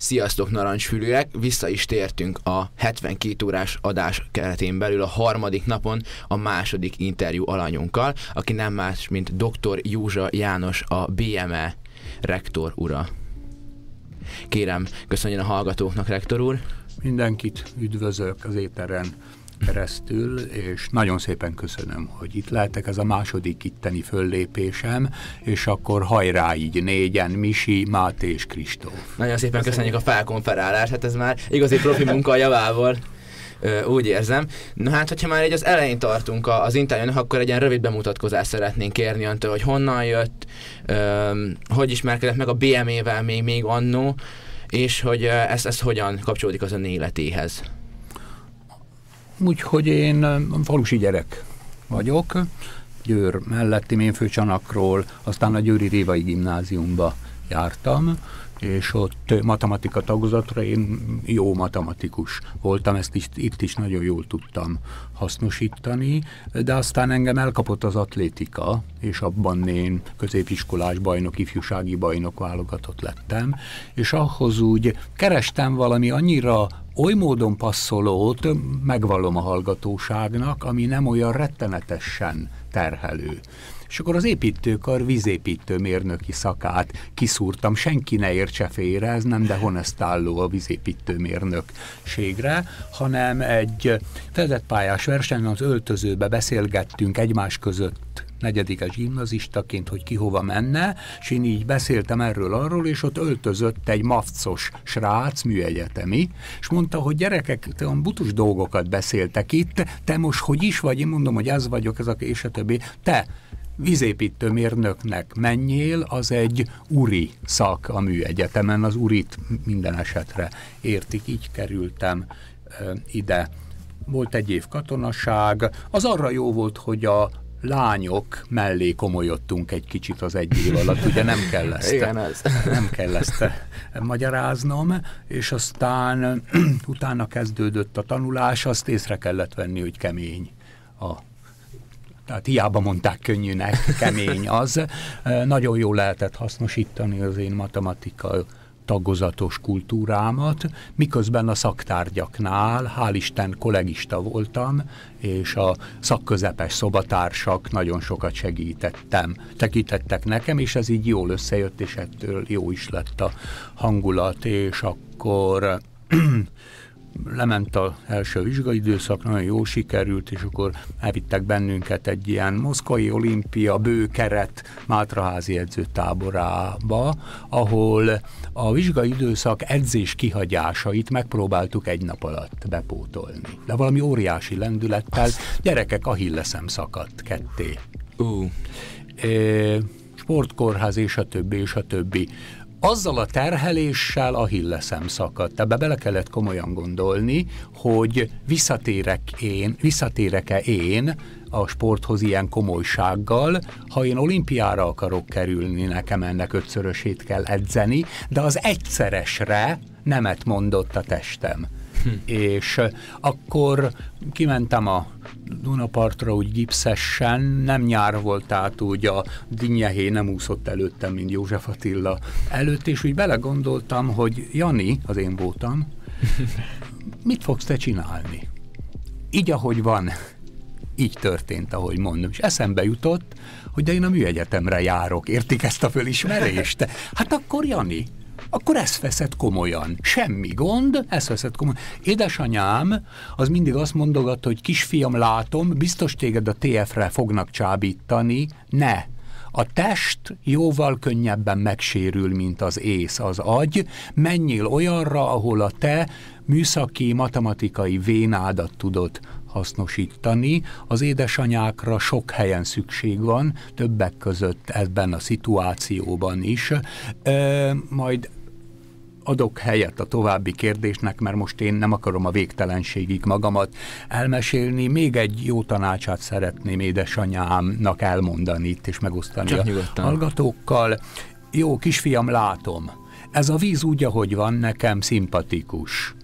Sziasztok narancsfülűek, vissza is tértünk a 72 órás adás keretén belül a harmadik napon a második interjú alanyunkkal, aki nem más, mint dr. Józsa János, a BME rektor ura. Kérem, köszönjön a hallgatóknak, rektor úr. Mindenkit üdvözlök az éteren keresztül, és nagyon szépen köszönöm, hogy itt lehetek, ez a második itteni föllépésem, és akkor hajrá így négyen, Misi, Máté és Kristóf. Nagyon szépen köszönjük a felkonferálást, hát ez már igazi profi munka javával. úgy érzem. Na hát, hogyha már egy az elején tartunk az interjúnak, akkor egy ilyen rövid bemutatkozást szeretnénk kérni öntől, hogy honnan jött, hogy ismerkedett meg a BME-vel még, még annó, és hogy ez, ez hogyan kapcsolódik az ön életéhez. Úgyhogy én falusi gyerek vagyok, Győr melletti Ménfőcsanakról, aztán a Győri Révai gimnáziumba jártam, és ott matematika tagozatra én jó matematikus voltam, ezt is, itt is nagyon jól tudtam hasznosítani, de aztán engem elkapott az atlétika, és abban én középiskolás bajnok, ifjúsági bajnok válogatott lettem, és ahhoz úgy kerestem valami annyira oly módon passzolót, megvallom a hallgatóságnak, ami nem olyan rettenetesen terhelő. És akkor az építőkar vízépítő mérnöki szakát kiszúrtam, senki ne értse félre, ez nem dehonestáló a vízépítő mérnökségre, hanem egy fedett pályás versenyen az öltözőbe beszélgettünk egymás között negyedikes gimnazistaként, hogy ki hova menne, és én így beszéltem erről arról, és ott öltözött egy mafcos srác, műegyetemi, és mondta, hogy gyerekek, te olyan butus dolgokat beszéltek itt, te most hogy is vagy? Én mondom, hogy ez vagyok, ez a és a többi. Te, vízépítő mérnöknek menjél, az egy uri szak a műegyetemen, az urit minden esetre értik, így kerültem ö, ide. Volt egy év katonaság, az arra jó volt, hogy a lányok mellé komolyodtunk egy kicsit az egy év alatt, ugye nem kell ezt, Igen, ez. nem kell ezt magyaráznom, és aztán utána kezdődött a tanulás, azt észre kellett venni, hogy kemény a tehát hiába mondták könnyűnek, kemény az. Nagyon jól lehetett hasznosítani az én matematika tagozatos kultúrámat, miközben a szaktárgyaknál, hál' Isten kollegista voltam, és a szakközepes szobatársak nagyon sokat segítettem, tekintettek nekem, és ez így jól összejött, és ettől jó is lett a hangulat, és akkor lement az első vizsgaidőszak, nagyon jó sikerült, és akkor elvittek bennünket egy ilyen moszkvai olimpia bőkeret Mátraházi edzőtáborába, ahol a vizsgaidőszak edzés kihagyásait megpróbáltuk egy nap alatt bepótolni. De valami óriási lendülettel gyerekek Hilleszem szakadt ketté. Uh. E, sportkórház és a többi, és a többi azzal a terheléssel a hilleszem szakadt. Ebbe bele kellett komolyan gondolni, hogy visszatérek én, visszatérek-e én a sporthoz ilyen komolysággal, ha én olimpiára akarok kerülni, nekem ennek ötszörösét kell edzeni, de az egyszeresre nemet mondott a testem. Hm. És akkor kimentem a Dunapartra úgy gipszesen, nem nyár volt, tehát úgy a dinnyehé nem úszott előttem, mint József Attila előtt, és úgy belegondoltam, hogy Jani, az én voltam, mit fogsz te csinálni? Így, ahogy van, így történt, ahogy mondom. És eszembe jutott, hogy de én a műegyetemre járok, értik ezt a fölismerést? Hát akkor Jani, akkor ezt veszed komolyan. Semmi gond, ezt veszed komolyan. Édesanyám az mindig azt mondogatta, hogy kisfiam, látom, biztos téged a TF-re fognak csábítani, ne. A test jóval könnyebben megsérül, mint az ész, az agy. Menjél olyanra, ahol a te műszaki, matematikai vénádat tudod hasznosítani. Az édesanyákra sok helyen szükség van, többek között ebben a szituációban is. E, majd adok helyet a további kérdésnek, mert most én nem akarom a végtelenségig magamat elmesélni. Még egy jó tanácsát szeretném édesanyámnak elmondani itt, és megosztani Csak a nyugodtan. hallgatókkal. Jó, kisfiam, látom. Ez a víz úgy, ahogy van, nekem szimpatikus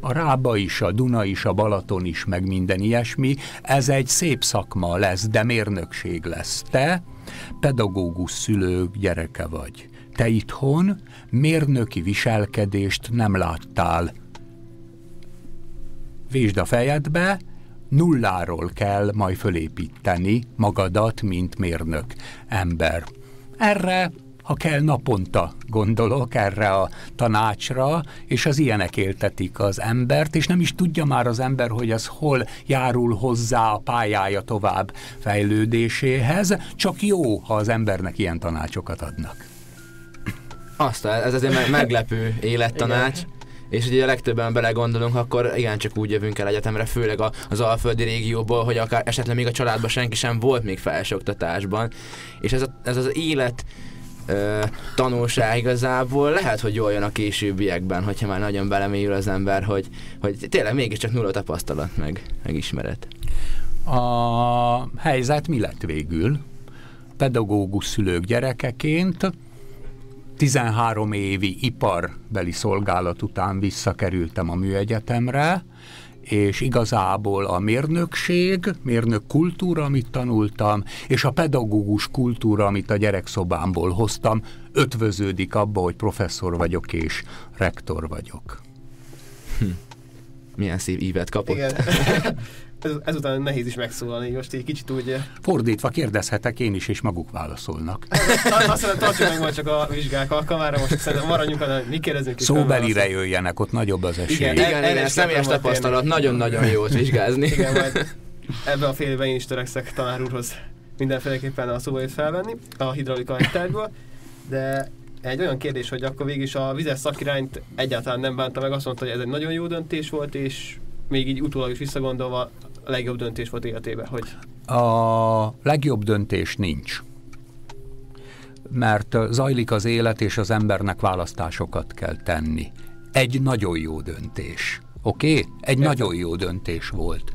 a Rába is, a Duna is, a Balaton is, meg minden ilyesmi, ez egy szép szakma lesz, de mérnökség lesz. Te pedagógus szülők gyereke vagy te itthon mérnöki viselkedést nem láttál. Vésd a fejedbe, nulláról kell majd fölépíteni magadat, mint mérnök ember. Erre ha kell naponta gondolok erre a tanácsra, és az ilyenek éltetik az embert, és nem is tudja már az ember, hogy az hol járul hozzá a pályája tovább fejlődéséhez, csak jó, ha az embernek ilyen tanácsokat adnak. Azt, ez azért meglepő élettanács. Igen. És ugye a legtöbben belegondolunk, akkor igen, csak úgy jövünk el egyetemre, főleg az alföldi régióból, hogy akár esetleg még a családban senki sem volt még felsőoktatásban. És ez, a, ez az élet ö, tanulság igazából lehet, hogy jól jön a későbbiekben, hogyha már nagyon belemélyül az ember, hogy, hogy tényleg mégiscsak nulla tapasztalat meg, meg ismeret. A helyzet mi lett végül? Pedagógus szülők gyerekeként 13 évi iparbeli szolgálat után visszakerültem a műegyetemre, és igazából a mérnökség, mérnök kultúra, amit tanultam, és a pedagógus kultúra, amit a gyerekszobámból hoztam, ötvöződik abba, hogy professzor vagyok és rektor vagyok. Hm. Milyen szív ívet kapott. Igen. ez, ezután nehéz is megszólalni, most egy kicsit úgy... Fordítva kérdezhetek én is, és maguk válaszolnak. Azt mondom, tartsuk meg majd csak a vizsgák alkalmára, most szerintem maradjunk, hanem mi kérdezünk. Szóbelire jöjjenek, ott nagyobb az esély. Igen, igen, igen személyes tapasztalat, nagyon-nagyon jó vizsgázni. Igen, majd ebben a fél én is törekszek tanár úrhoz mindenféleképpen a szóbalit felvenni a hidraulika tárgyból, de egy olyan kérdés, hogy akkor végig is a vizes szakirányt egyáltalán nem bánta meg, azt mondta, hogy ez egy nagyon jó döntés volt, és még így utólag is visszagondolva a legjobb döntés volt életében? Hogy... A legjobb döntés nincs. Mert zajlik az élet, és az embernek választásokat kell tenni. Egy nagyon jó döntés. Oké? Okay? Egy Értem. nagyon jó döntés volt.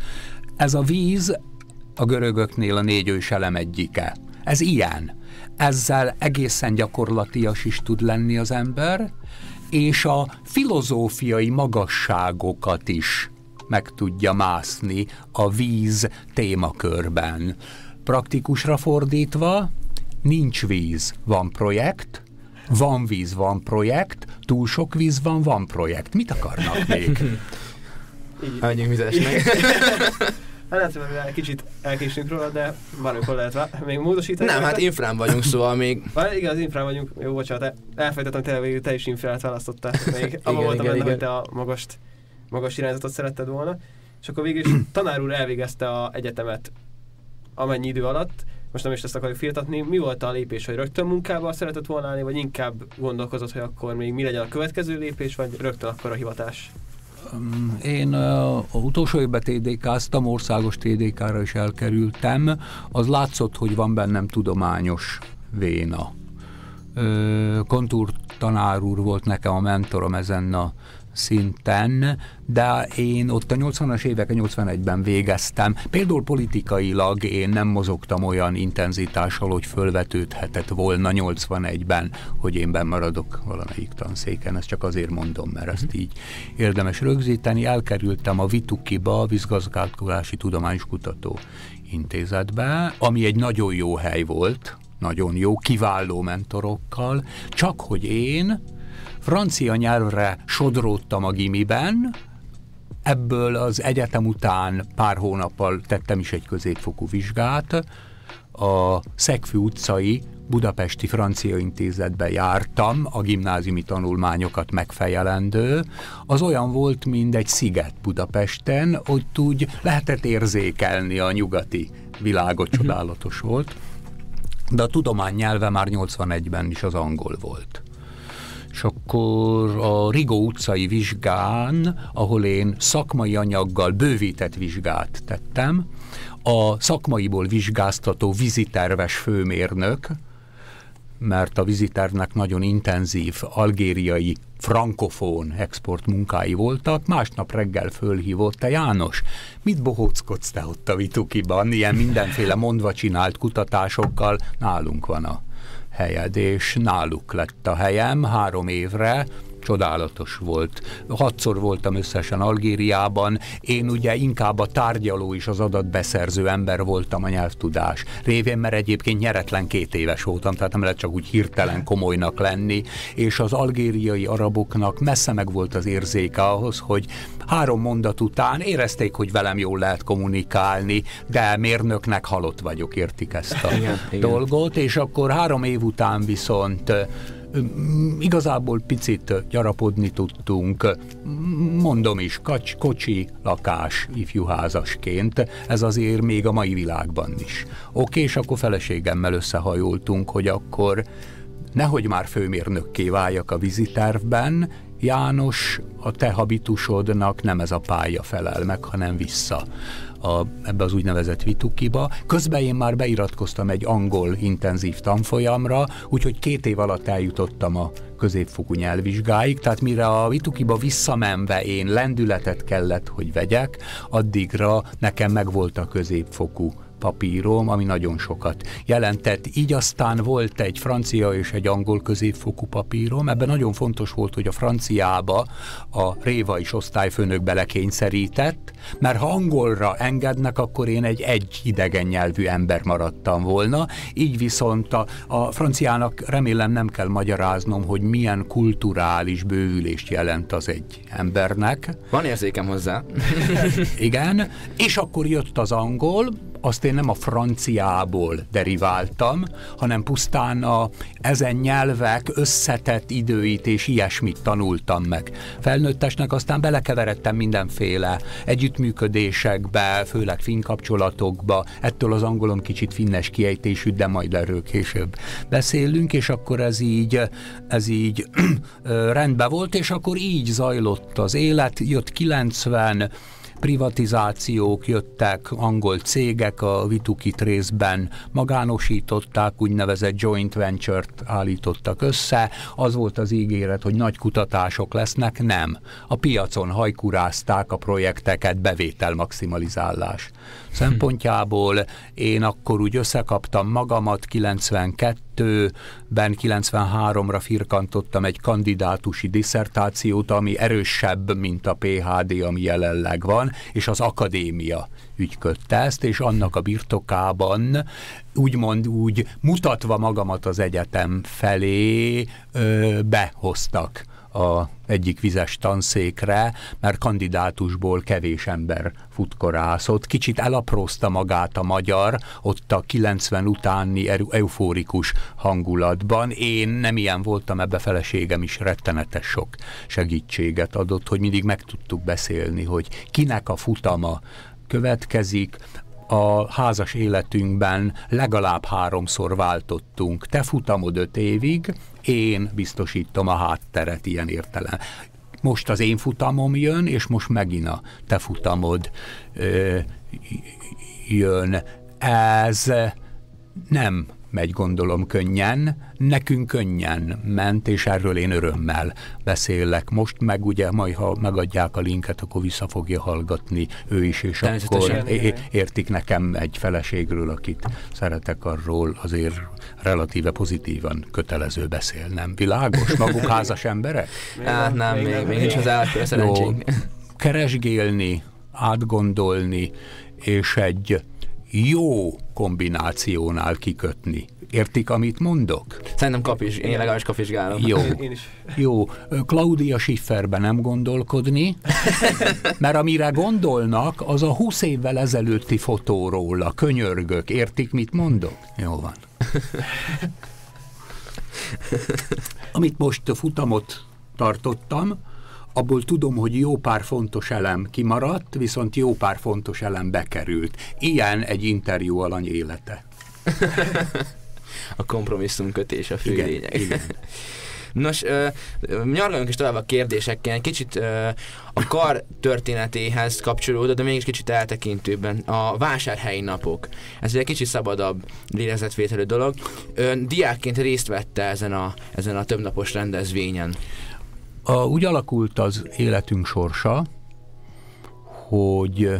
Ez a víz a görögöknél a négy ős elem egyike. Ez ilyen. Ezzel egészen gyakorlatias is tud lenni az ember, és a filozófiai magasságokat is meg tudja mászni a víz témakörben. Praktikusra fordítva, nincs víz, van projekt, van víz, van projekt, túl sok víz van, van projekt. Mit akarnak még? Menjünk vizesnek. Hát lehet, hogy kicsit elkésünk róla, de bármikor lehet még módosítani. Nem, hát infrán vagyunk, szóval még... Vár, igen, az infrán vagyunk. Jó, bocsánat, elfelejtettem, hogy te, te is infrát választottál. Még abban voltam benne, hogy te a magast magas irányzatot szeretted volna, és akkor végül is tanár úr elvégezte a egyetemet amennyi idő alatt, most nem is ezt akarjuk firtatni, mi volt a lépés, hogy rögtön munkába szeretett volna állni, vagy inkább gondolkozott, hogy akkor még mi legyen a következő lépés, vagy rögtön akkor a hivatás? Én a utolsó évben TDK-ztam, országos TDK-ra is elkerültem. Az látszott, hogy van bennem tudományos véna. Kontúr tanár úr volt nekem a mentorom ezen a szinten, de én ott a 80-as évek, 81-ben végeztem. Például politikailag én nem mozogtam olyan intenzitással, hogy fölvetődhetett volna 81-ben, hogy én bemaradok valamelyik tanszéken. Ezt csak azért mondom, mert ezt így érdemes rögzíteni. Elkerültem a Vitukiba, a Vízgazdagolási Tudományos Kutató Intézetbe, ami egy nagyon jó hely volt, nagyon jó, kiváló mentorokkal, csak hogy én francia nyelvre sodródtam a gimiben, ebből az egyetem után pár hónappal tettem is egy középfokú vizsgát, a Szegfű utcai Budapesti Francia Intézetbe jártam, a gimnáziumi tanulmányokat megfejelendő. Az olyan volt, mint egy sziget Budapesten, hogy úgy lehetett érzékelni a nyugati világot, mhm. csodálatos volt. De a tudomány nyelve már 81-ben is az angol volt és akkor a Rigó utcai vizsgán, ahol én szakmai anyaggal bővített vizsgát tettem, a szakmaiból vizsgáztató viziterves főmérnök, mert a vizitervnek nagyon intenzív algériai frankofón export munkái voltak, másnap reggel fölhívott, te János, mit bohóckodsz te ott a Vitukiban, ilyen mindenféle mondva csinált kutatásokkal, nálunk van a helyed, és náluk lett a helyem három évre, csodálatos volt. Hatszor voltam összesen Algériában, én ugye inkább a tárgyaló és az adatbeszerző ember voltam a nyelvtudás révén, mert egyébként nyeretlen két éves voltam, tehát nem lehet csak úgy hirtelen komolynak lenni, és az algériai araboknak messze meg volt az érzéke ahhoz, hogy három mondat után érezték, hogy velem jól lehet kommunikálni, de mérnöknek halott vagyok, értik ezt a igen, dolgot, igen. és akkor három év után viszont igazából picit gyarapodni tudtunk, mondom is, kacs, kocsi, lakás, ifjúházasként, ez azért még a mai világban is. Oké, és akkor feleségemmel összehajoltunk, hogy akkor nehogy már főmérnökké váljak a vizitervben, János, a te habitusodnak nem ez a pálya felel meg, hanem vissza a, ebbe az úgynevezett Vitukiba. Közben én már beiratkoztam egy angol intenzív tanfolyamra, úgyhogy két év alatt eljutottam a középfokú nyelvvizsgáig, tehát mire a Vitukiba visszamenve én lendületet kellett, hogy vegyek, addigra nekem megvolt a középfokú papírom, ami nagyon sokat jelentett. Így aztán volt egy francia és egy angol középfokú papírom. Ebben nagyon fontos volt, hogy a franciába a Réva is osztályfőnök belekényszerített, mert ha angolra engednek, akkor én egy egy idegen nyelvű ember maradtam volna. Így viszont a, a franciának remélem nem kell magyaráznom, hogy milyen kulturális bővülést jelent az egy embernek. Van érzékem hozzá. Igen, és akkor jött az angol, azt én nem a franciából deriváltam, hanem pusztán a ezen nyelvek összetett időit és ilyesmit tanultam meg. Felnőttesnek aztán belekeveredtem mindenféle együttműködésekbe, főleg finn kapcsolatokba, ettől az angolom kicsit finnes kiejtésű, de majd erről később beszélünk, és akkor ez így, ez így rendben volt, és akkor így zajlott az élet, jött 90, privatizációk jöttek, angol cégek a Vitukit részben magánosították, úgynevezett joint venture-t állítottak össze, az volt az ígéret, hogy nagy kutatások lesznek, nem. A piacon hajkurázták a projekteket, bevétel maximalizálás szempontjából. Én akkor úgy összekaptam magamat 92-ben, 93-ra firkantottam egy kandidátusi diszertációt, ami erősebb, mint a PHD, ami jelenleg van, és az akadémia ügyködte ezt, és annak a birtokában úgymond úgy mutatva magamat az egyetem felé ö, behoztak a egyik vizes tanszékre, mert kandidátusból kevés ember futkorászott. Kicsit elaprózta magát a magyar, ott a 90 utáni eufórikus hangulatban. Én nem ilyen voltam, ebbe feleségem is rettenetes sok segítséget adott, hogy mindig meg tudtuk beszélni, hogy kinek a futama következik, a házas életünkben legalább háromszor váltottunk. Te futamod öt évig, én biztosítom a hátteret ilyen értelem. Most az én futamom jön, és most megint a te futamod ö, jön. Ez nem megy gondolom könnyen, nekünk könnyen ment, és erről én örömmel beszélek. Most meg ugye, majd ha megadják a linket, akkor vissza fogja hallgatni ő is, és akkor értik nekem egy feleségről, akit szeretek arról azért relatíve pozitívan kötelező beszélnem. Világos? Maguk házas emberek? Hát nem, még, még, még nincs az szerencsénk. Keresgélni, átgondolni, és egy jó kombinációnál kikötni. Értik, amit mondok? Szerintem kapis, én legalábbis kapizsgálom. Jó, jó. Claudia Schifferben nem gondolkodni, mert amire gondolnak, az a 20 évvel ezelőtti fotóról, a könyörgök. Értik, mit mondok? Jó van. Amit most futamot tartottam, abból tudom, hogy jó pár fontos elem kimaradt, viszont jó pár fontos elem bekerült. Ilyen egy interjú alany élete. a kompromisszum kötés a fő igen, lényeg. Igen. Nos, uh, nyargaljunk is tovább a kérdésekkel, egy kicsit uh, a kar történetéhez kapcsolódó, de mégis kicsit eltekintőbben. A vásárhelyi napok. Ez egy kicsit szabadabb lélezetvételő dolog. Ön diákként részt vette ezen a, ezen a többnapos rendezvényen. A, úgy alakult az életünk sorsa, hogy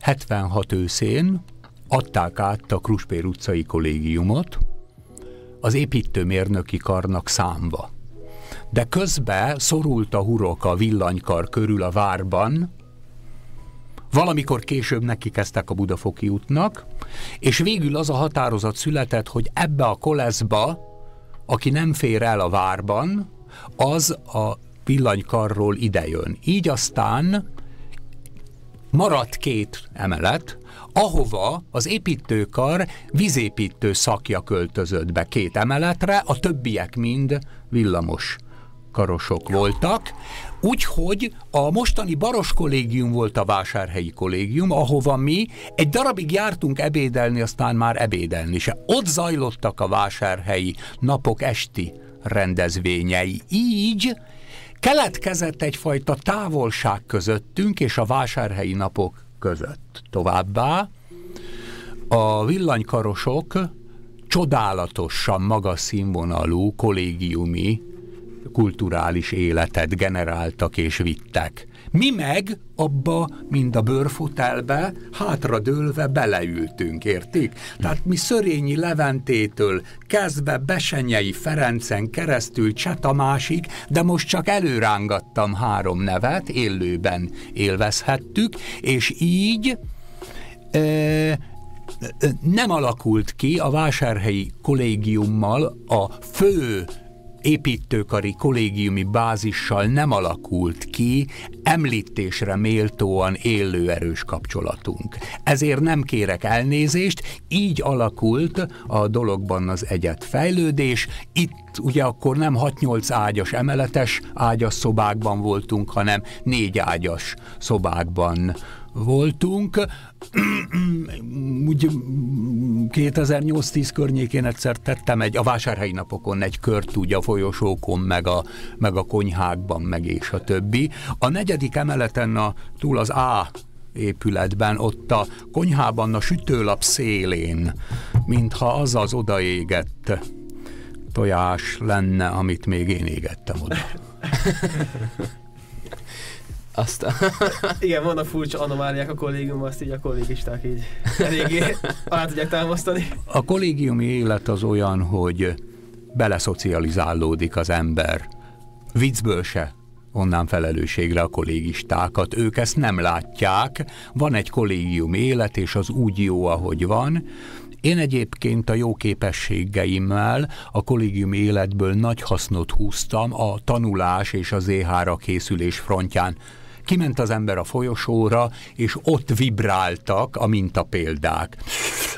76 őszén adták át a Kruspér utcai kollégiumot az építőmérnöki karnak számva. de közben szorult a hurok a villanykar körül a várban, Valamikor később neki kezdtek a Budafoki útnak, és végül az a határozat született, hogy ebbe a koleszba, aki nem fér el a várban, az a villanykarról idejön. Így aztán maradt két emelet, ahova az építőkar vízépítő szakja költözött be két emeletre, a többiek mind villamos karosok voltak, úgyhogy a mostani Baros kollégium volt a vásárhelyi kollégium, ahova mi egy darabig jártunk ebédelni, aztán már ebédelni se. Ott zajlottak a vásárhelyi napok esti rendezvényei. Így keletkezett egyfajta távolság közöttünk és a vásárhelyi napok között. Továbbá a villanykarosok csodálatosan magas színvonalú kollégiumi kulturális életet generáltak és vittek. Mi meg abba, mind a bőrfotelbe, hátradőlve beleültünk, értik? Tehát mi Szörényi Leventétől kezdve Besenyei Ferencen keresztül Csetamásig, de most csak előrángattam három nevet, élőben élvezhettük, és így e, nem alakult ki a vásárhelyi kollégiummal a fő építőkari kollégiumi bázissal nem alakult ki említésre méltóan élő erős kapcsolatunk. Ezért nem kérek elnézést, így alakult a dologban az egyet fejlődés. Itt ugye akkor nem 6-8 ágyas emeletes ágyas szobákban voltunk, hanem négy ágyas szobákban voltunk. Úgy 2008-10 környékén egyszer tettem egy, a vásárhelyi napokon egy kört úgy a folyosókon, meg a, meg a konyhákban, meg és a többi. A negyedik emeleten a, túl az A épületben, ott a konyhában a sütőlap szélén, mintha az az odaégett tojás lenne, amit még én égettem oda. Azt Igen, vannak furcsa anomáliák a kollégiumban, azt így a kollégisták így eléggé alá tudják támasztani. A kollégiumi élet az olyan, hogy beleszocializálódik az ember. Viccből se onnan felelősségre a kollégistákat. Ők ezt nem látják, van egy kollégium élet, és az úgy jó, ahogy van. Én egyébként a jó képességeimmel a kollégium életből nagy hasznot húztam a tanulás és az EH-ra készülés frontján Kiment az ember a folyosóra, és ott vibráltak a mintapéldák.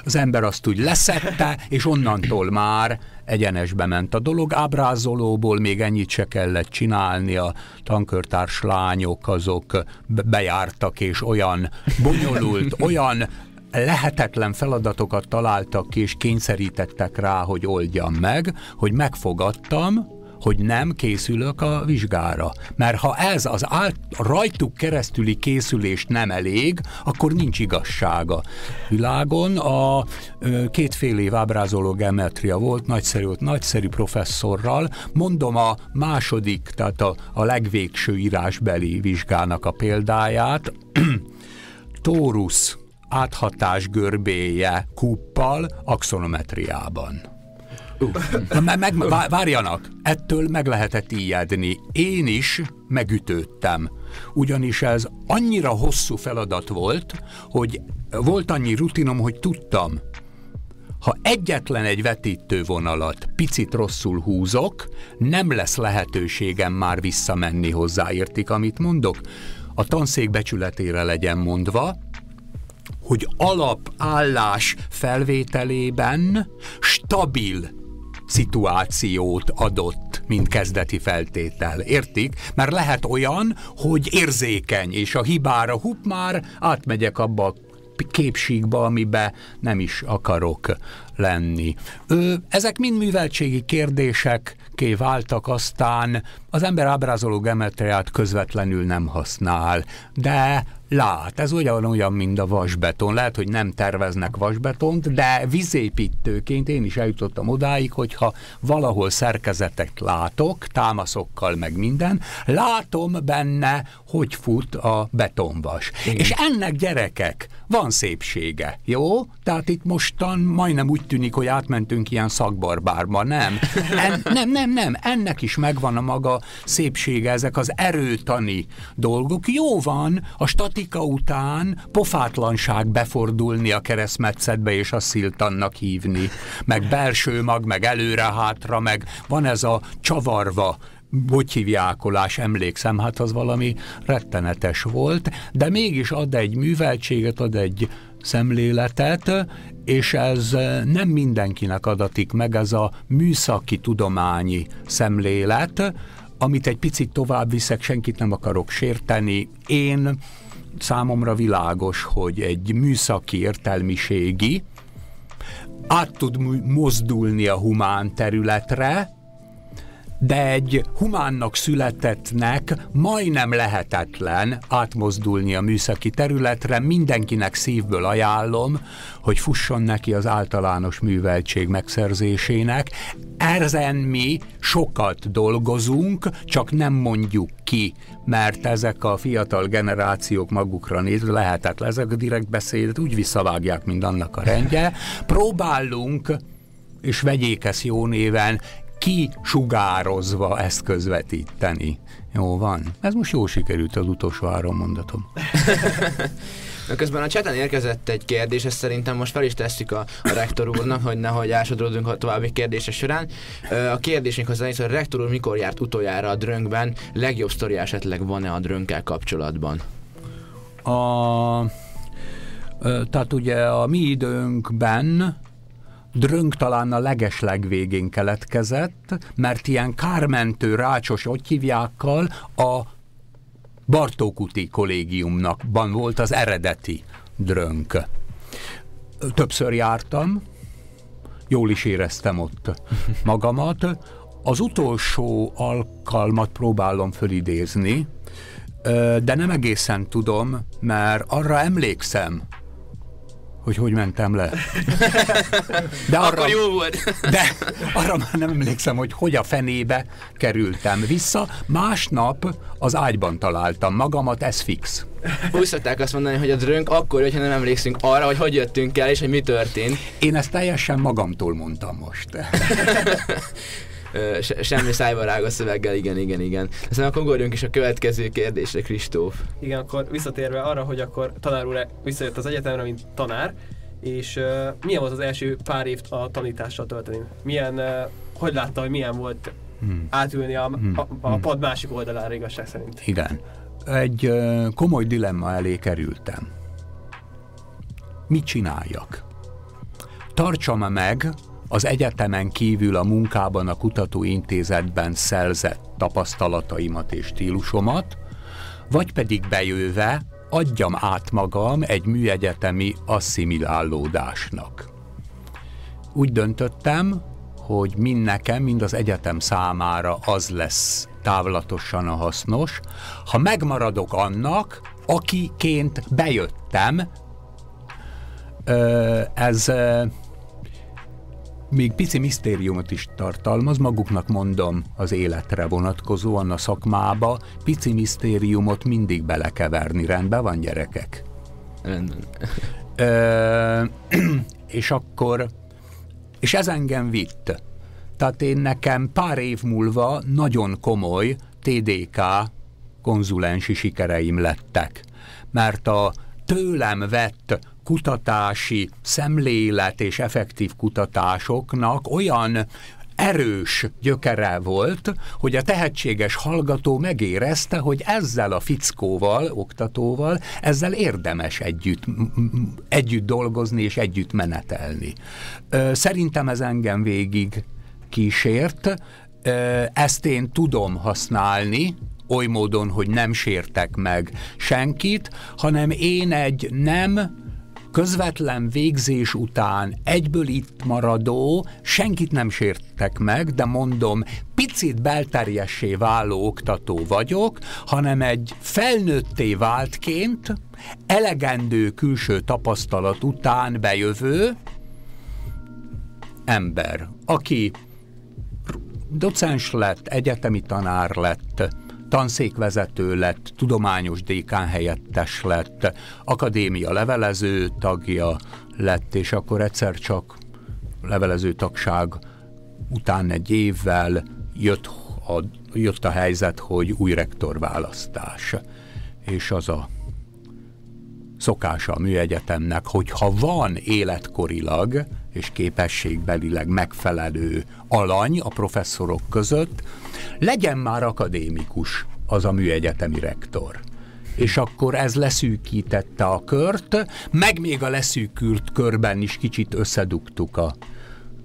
Az ember azt úgy leszette, és onnantól már egyenesbe ment a dolog. Ábrázolóból még ennyit se kellett csinálni, a tankörtárs lányok azok bejártak, és olyan bonyolult, olyan lehetetlen feladatokat találtak ki, és kényszerítettek rá, hogy oldjam meg, hogy megfogadtam, hogy nem készülök a vizsgára. Mert ha ez az át, rajtuk keresztüli készülés nem elég, akkor nincs igazsága. Világon a két fél év ábrázoló geometria volt, nagyszerű, nagyszerű professzorral. Mondom a második, tehát a, a legvégső írásbeli vizsgának a példáját. Tórusz áthatás görbéje kuppal axonometriában. Uh. Meg, meg, várjanak, ettől meg lehetett ijedni. Én is megütődtem. Ugyanis ez annyira hosszú feladat volt, hogy volt annyi rutinom, hogy tudtam, ha egyetlen egy vetítővonalat picit rosszul húzok, nem lesz lehetőségem már visszamenni hozzá, értik, amit mondok? A tanszék becsületére legyen mondva, hogy alapállás felvételében stabil szituációt adott, mint kezdeti feltétel. Értik? Mert lehet olyan, hogy érzékeny, és a hibára hup már átmegyek abba a képségbe, amibe nem is akarok lenni. Ö, ezek mind műveltségi kérdések, ké váltak, aztán az ember ábrázoló geometriát közvetlenül nem használ, de lát, ez olyan, mint a vasbeton. Lehet, hogy nem terveznek vasbetont, de vízépítőként én is eljutottam odáig, hogyha valahol szerkezetet látok, támaszokkal meg minden, látom benne, hogy fut a betonvas. Igen. És ennek gyerekek van szépsége, jó? Tehát itt mostan majdnem úgy tűnik, hogy átmentünk ilyen szakbarbárba, nem? En, nem, nem, nem, ennek is megvan a maga szépsége, ezek az erőtani dolgok. Jó van, a statika után pofátlanság befordulni a keresztmetszetbe és a sziltannak hívni, meg belső mag, meg előre-hátra, meg van ez a csavarva botyhívjákolás, emlékszem, hát az valami rettenetes volt, de mégis ad egy műveltséget, ad egy szemléletet, és ez nem mindenkinek adatik meg, ez a műszaki tudományi szemlélet, amit egy picit tovább viszek, senkit nem akarok sérteni. Én számomra világos, hogy egy műszaki értelmiségi át tud mozdulni a humán területre, de egy humánnak születettnek majdnem lehetetlen átmozdulni a műszaki területre. Mindenkinek szívből ajánlom, hogy fusson neki az általános műveltség megszerzésének. Ezen mi sokat dolgozunk, csak nem mondjuk ki, mert ezek a fiatal generációk magukra nézve lehetetlen. Ezek a direkt beszédet úgy visszavágják, mint annak a rendje. Próbálunk és vegyék ezt jó néven, kisugározva ezt közvetíteni. Jó van. Ez most jó sikerült az utolsó három mondatom. Közben a cseten érkezett egy kérdés, ezt szerintem most fel is tesszük a, a rektor úrnak, hogy nehogy ásodródunk a további kérdések során. A kérdésünk az hogy a rektor úr mikor járt utoljára a drönkben, legjobb sztori esetleg van-e a drönkkel kapcsolatban? A, tehát ugye a mi időnkben drönk talán a legesleg végén keletkezett, mert ilyen kármentő, rácsos hívjákkal a Bartókuti kollégiumnakban volt az eredeti drönk. Többször jártam, jól is éreztem ott magamat. Az utolsó alkalmat próbálom fölidézni, de nem egészen tudom, mert arra emlékszem, hogy hogy mentem le. De arra, Akkor jó volt. De arra már nem emlékszem, hogy hogy a fenébe kerültem vissza. Másnap az ágyban találtam magamat, ez fix. Úgy szokták azt mondani, hogy a drönk akkor, hogyha nem emlékszünk arra, hogy hogy jöttünk el, és hogy mi történt. Én ezt teljesen magamtól mondtam most. se, semmi szájbarágos szöveggel, igen, igen, igen. Aztán akkor ugorjunk is a következő kérdésre, Kristóf. Igen, akkor visszatérve arra, hogy akkor tanár úr visszajött az egyetemre, mint tanár, és uh, milyen volt az első pár év a tanítással tölteni? Milyen, uh, hogy látta, hogy milyen volt hmm. átülni a, hmm. a, a hmm. pad másik oldalára igazság szerint? Igen. Egy uh, komoly dilemma elé kerültem. Mit csináljak? Tartsam meg az egyetemen kívül a munkában a kutatóintézetben szerzett tapasztalataimat és stílusomat, vagy pedig bejöve adjam át magam egy műegyetemi asszimilálódásnak. Úgy döntöttem, hogy mind nekem, mind az egyetem számára az lesz távlatosan a hasznos, ha megmaradok annak, akiként bejöttem, ez még pici misztériumot is tartalmaz, maguknak mondom az életre vonatkozóan a szakmába, pici misztériumot mindig belekeverni. Rendben van, gyerekek? Rendben. Ö, és akkor, és ez engem vitt. Tehát én nekem pár év múlva nagyon komoly TDK konzulensi sikereim lettek. Mert a tőlem vett kutatási szemlélet és effektív kutatásoknak olyan erős gyökere volt, hogy a tehetséges hallgató megérezte, hogy ezzel a fickóval, oktatóval, ezzel érdemes együtt, együtt dolgozni és együtt menetelni. Szerintem ez engem végig kísért, ezt én tudom használni, oly módon, hogy nem sértek meg senkit, hanem én egy nem közvetlen végzés után egyből itt maradó, senkit nem sértek meg, de mondom, picit belterjessé váló oktató vagyok, hanem egy felnőtté váltként, elegendő külső tapasztalat után bejövő ember, aki docens lett, egyetemi tanár lett, tanszékvezető lett, tudományos dékán helyettes lett, akadémia levelező tagja lett, és akkor egyszer csak levelező tagság után egy évvel jött a, jött a helyzet, hogy új rektor választás. És az a szokása a műegyetemnek, hogy ha van életkorilag és képességbelileg megfelelő alany a professzorok között, legyen már akadémikus az a műegyetemi rektor. És akkor ez leszűkítette a kört, meg még a leszűkült körben is kicsit összedugtuk a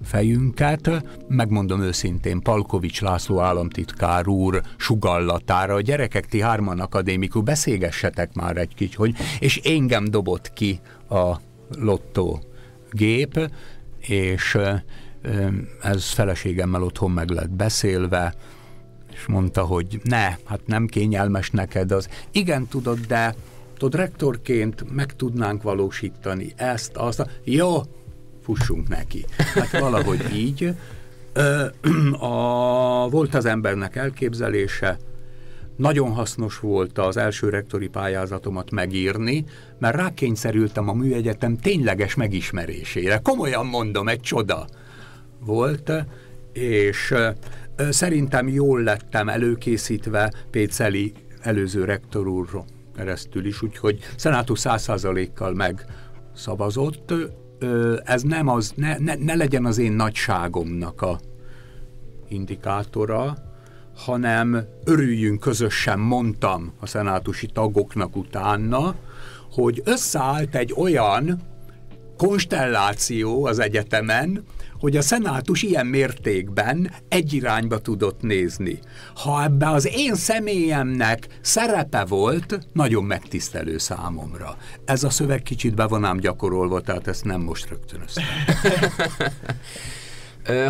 fejünket. Megmondom őszintén, Palkovics László államtitkár úr sugallatára, a gyerekek, ti hárman akadémikú, beszélgessetek már egy kicsit, hogy, és engem dobott ki a lottó gép, és ez feleségemmel otthon meg lett beszélve, és mondta, hogy ne, hát nem kényelmes neked az. Igen, tudod, de tudod, rektorként meg tudnánk valósítani ezt, azt. Jó, fussunk neki. Hát valahogy így. Ö, a, volt az embernek elképzelése, nagyon hasznos volt az első rektori pályázatomat megírni, mert rákényszerültem a műegyetem tényleges megismerésére. Komolyan mondom, egy csoda volt, és Szerintem jól lettem előkészítve Péceli előző rektor úr keresztül is, úgyhogy szenátus száz százalékkal megszavazott. Ez nem az, ne, ne, ne legyen az én nagyságomnak a indikátora, hanem örüljünk közösen, mondtam a szenátusi tagoknak utána, hogy összeállt egy olyan konstelláció az egyetemen, hogy a szenátus ilyen mértékben egy irányba tudott nézni. Ha ebbe az én személyemnek szerepe volt, nagyon megtisztelő számomra. Ez a szöveg kicsit be van ám gyakorolva, tehát ezt nem most rögtön össze.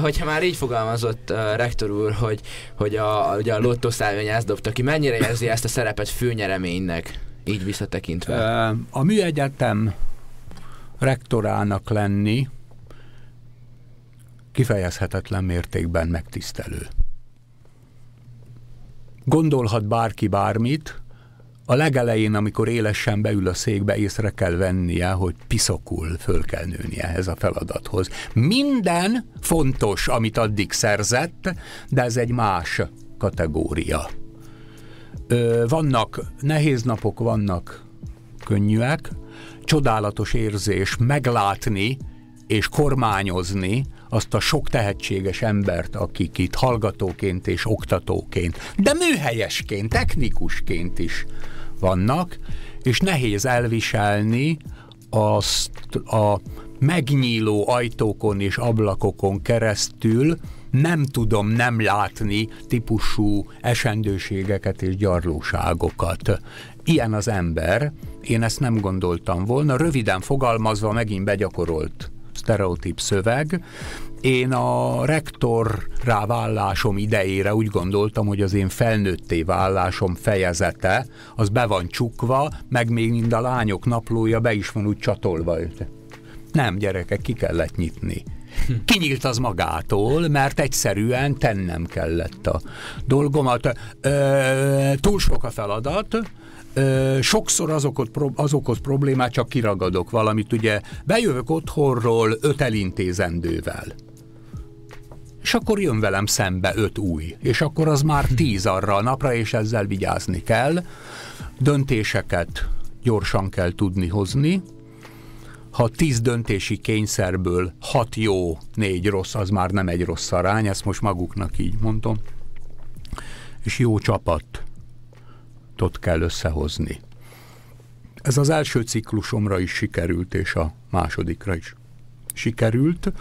hogyha már így fogalmazott uh, rektor úr, hogy, hogy a, ugye a Lotto ezt dobta ki, mennyire érzi ezt a szerepet főnyereménynek, így visszatekintve? A műegyetem rektorának lenni, kifejezhetetlen mértékben megtisztelő. Gondolhat bárki bármit, a legelején, amikor élesen beül a székbe, észre kell vennie, hogy piszokul föl kell nőnie ehhez a feladathoz. Minden fontos, amit addig szerzett, de ez egy más kategória. Ö, vannak nehéz napok, vannak könnyűek, csodálatos érzés meglátni és kormányozni azt a sok tehetséges embert, akik itt hallgatóként és oktatóként, de műhelyesként, technikusként is vannak, és nehéz elviselni azt a megnyíló ajtókon és ablakokon keresztül nem tudom nem látni típusú esendőségeket és gyarlóságokat. Ilyen az ember, én ezt nem gondoltam volna, röviden fogalmazva megint begyakorolt sztereotíp szöveg. Én a rektor válásom idejére úgy gondoltam, hogy az én felnőtté vállásom fejezete, az be van csukva, meg még mind a lányok naplója be is van úgy csatolva. Nem, gyerekek, ki kellett nyitni. Kinyílt az magától, mert egyszerűen tennem kellett a dolgomat. Ö, túl sok a feladat, ö, sokszor azokot, azokhoz problémát csak kiragadok valamit, ugye bejövök otthonról öt elintézendővel. És akkor jön velem szembe öt új, és akkor az már tíz arra a napra, és ezzel vigyázni kell. Döntéseket gyorsan kell tudni hozni. Ha tíz döntési kényszerből hat jó, négy rossz, az már nem egy rossz arány, ezt most maguknak így mondom. És jó csapat csapatot kell összehozni. Ez az első ciklusomra is sikerült, és a másodikra is sikerült.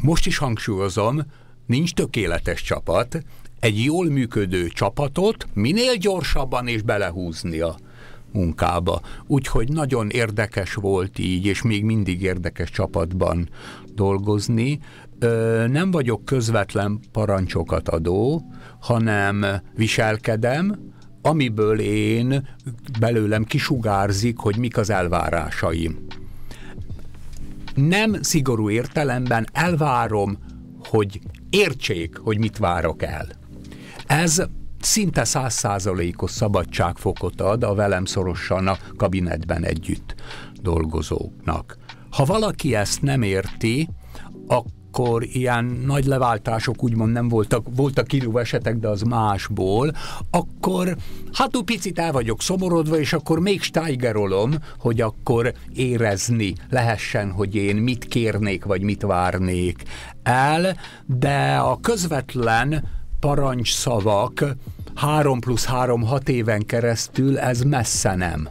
Most is hangsúlyozom, nincs tökéletes csapat, egy jól működő csapatot minél gyorsabban és belehúzni a munkába. Úgyhogy nagyon érdekes volt így, és még mindig érdekes csapatban dolgozni. Nem vagyok közvetlen parancsokat adó, hanem viselkedem, amiből én belőlem kisugárzik, hogy mik az elvárásaim. Nem szigorú értelemben elvárom, hogy értsék, hogy mit várok el. Ez szinte százszázalékos szabadságfokot ad a velem szorosan a kabinetben együtt dolgozóknak. Ha valaki ezt nem érti, akkor amikor ilyen nagy leváltások úgymond nem voltak, voltak kirúv esetek, de az másból, akkor hát úgy picit el vagyok szomorodva, és akkor még steigerolom, hogy akkor érezni lehessen, hogy én mit kérnék, vagy mit várnék el, de a közvetlen parancsszavak három plusz három hat éven keresztül ez messze nem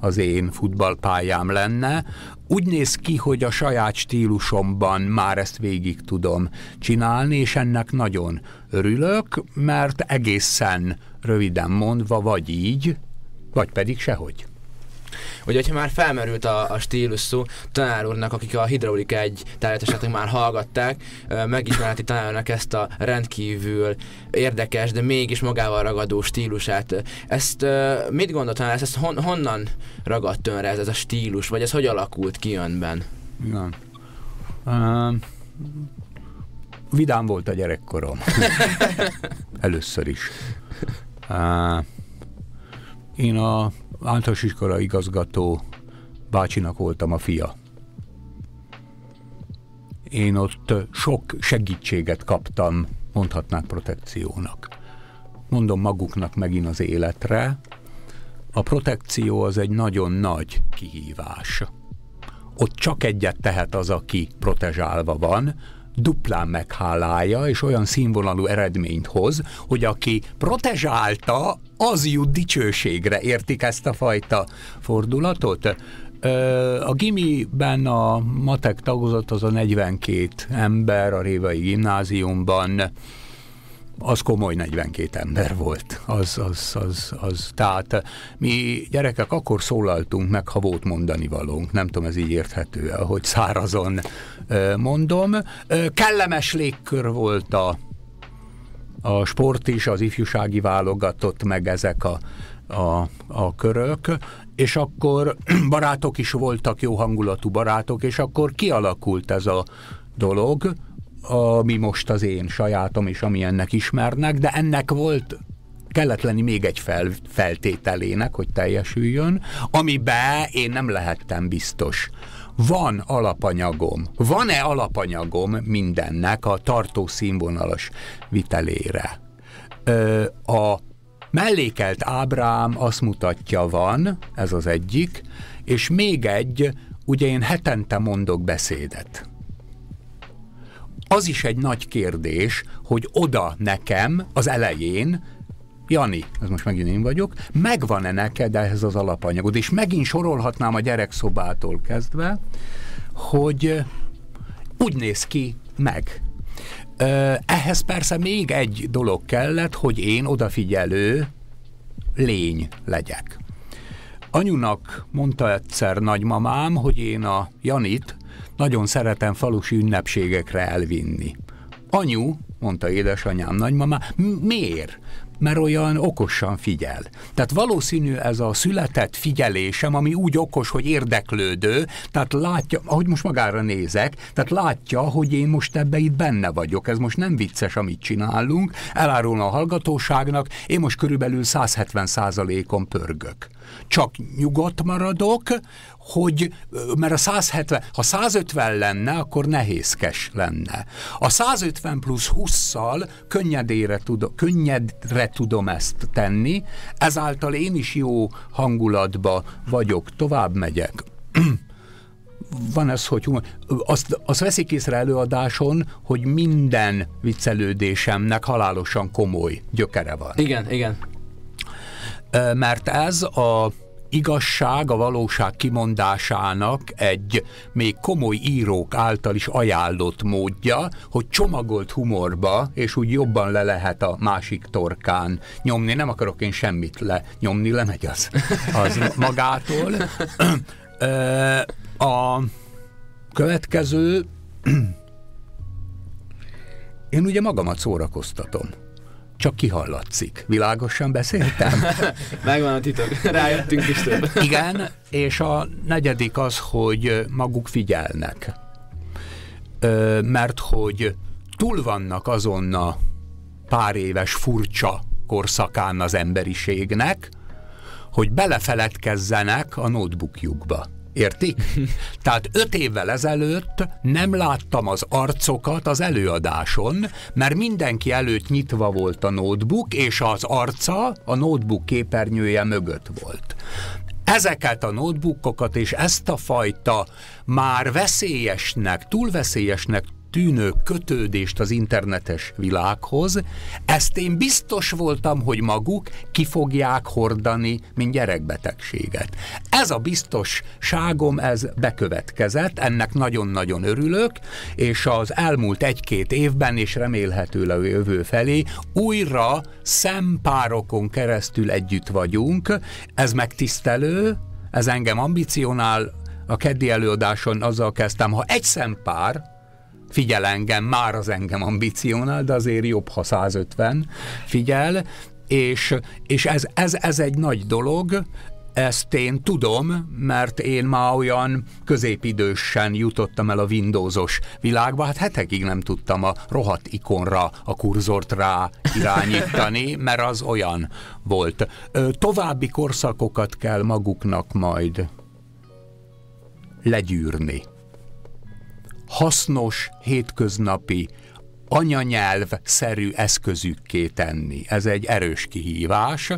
az én futballpályám lenne. Úgy néz ki, hogy a saját stílusomban már ezt végig tudom csinálni, és ennek nagyon örülök, mert egészen röviden mondva, vagy így, vagy pedig sehogy. Ugye, hogyha már felmerült a, a stílus szó, tanár úrnak, akik a hidraulika egy tárgyat már hallgatták, megismerheti tanár úrnak ezt a rendkívül érdekes, de mégis magával ragadó stílusát. Ezt mit gondolt tanár, ezt hon, honnan ragadt önre ez, ez a stílus, vagy ez hogy alakult ki önben? Igen. Uh, vidám volt a gyerekkorom. Először is. Uh, én a általános iskola igazgató bácsinak voltam a fia. Én ott sok segítséget kaptam, mondhatnák protekciónak. Mondom maguknak megint az életre, a protekció az egy nagyon nagy kihívás. Ott csak egyet tehet az, aki protezsálva van, duplán meghálálja, és olyan színvonalú eredményt hoz, hogy aki protezsálta, az jut dicsőségre. Értik ezt a fajta fordulatot? A gimiben a matek tagozat az a 42 ember a Révai gimnáziumban, az komoly 42 ember volt. Az, az, az, az. Tehát mi gyerekek akkor szólaltunk meg, ha volt mondani valónk. Nem tudom, ez így érthető, ahogy szárazon mondom. Kellemes légkör volt a, a sport is, az ifjúsági válogatott, meg ezek a, a, a körök, és akkor barátok is voltak, jó hangulatú barátok, és akkor kialakult ez a dolog, ami most az én sajátom, és ami ennek ismernek, de ennek volt kellett lenni még egy fel, feltételének, hogy teljesüljön, amiben én nem lehettem biztos. Van alapanyagom, van-e alapanyagom mindennek a tartó színvonalas vitelére? Ö, a mellékelt ábrám azt mutatja, van, ez az egyik, és még egy, ugye én hetente mondok beszédet az is egy nagy kérdés, hogy oda nekem az elején Jani, ez most megint én vagyok, megvan-e neked ehhez az alapanyagod? És megint sorolhatnám a gyerekszobától kezdve, hogy úgy néz ki meg. Ehhez persze még egy dolog kellett, hogy én odafigyelő lény legyek. Anyunak mondta egyszer nagymamám, hogy én a Janit nagyon szeretem falusi ünnepségekre elvinni. Anyu, mondta édesanyám nagymama, miért? Mert olyan okosan figyel. Tehát valószínű ez a született figyelésem, ami úgy okos, hogy érdeklődő, tehát látja, ahogy most magára nézek, tehát látja, hogy én most ebbe itt benne vagyok. Ez most nem vicces, amit csinálunk, elárulna a hallgatóságnak, én most körülbelül 170 on pörgök. Csak nyugodt maradok, hogy, mert a 170, ha 150 lenne, akkor nehézkes lenne. A 150 plusz 20-szal könnyedére tudom, könnyedre tudom ezt tenni, ezáltal én is jó hangulatba vagyok, tovább megyek. van ez, hogy azt, azt veszik észre előadáson, hogy minden viccelődésemnek halálosan komoly gyökere van. Igen, igen. Mert ez a igazság, a valóság kimondásának egy még komoly írók által is ajánlott módja, hogy csomagolt humorba, és úgy jobban le lehet a másik torkán nyomni. Nem akarok én semmit lenyomni, lemegy az, az magától. A következő, én ugye magamat szórakoztatom csak kihallatszik. Világosan beszéltem? Megvan a titok, rájöttünk is több. Igen, és a negyedik az, hogy maguk figyelnek. Ö, mert hogy túl vannak azon a pár éves furcsa korszakán az emberiségnek, hogy belefeledkezzenek a notebookjukba. Értik? Tehát öt évvel ezelőtt nem láttam az arcokat az előadáson, mert mindenki előtt nyitva volt a notebook, és az arca a notebook képernyője mögött volt. Ezeket a notebookokat és ezt a fajta már veszélyesnek, túl veszélyesnek tűnő kötődést az internetes világhoz, ezt én biztos voltam, hogy maguk ki fogják hordani, mint gyerekbetegséget. Ez a biztosságom, ez bekövetkezett, ennek nagyon-nagyon örülök, és az elmúlt egy-két évben, és remélhetőleg jövő felé újra szempárokon keresztül együtt vagyunk, ez megtisztelő, ez engem ambicionál, a keddi előadáson azzal kezdtem, ha egy szempár, figyel engem, már az engem ambicionál, de azért jobb, ha 150 figyel, és, és ez, ez, ez egy nagy dolog, ezt én tudom, mert én már olyan középidősen jutottam el a Windowsos világba, hát hetekig nem tudtam a rohadt ikonra a kurzort rá irányítani, mert az olyan volt. További korszakokat kell maguknak majd hasznos, hétköznapi, anyanyelv-szerű eszközükké tenni. Ez egy erős kihívás.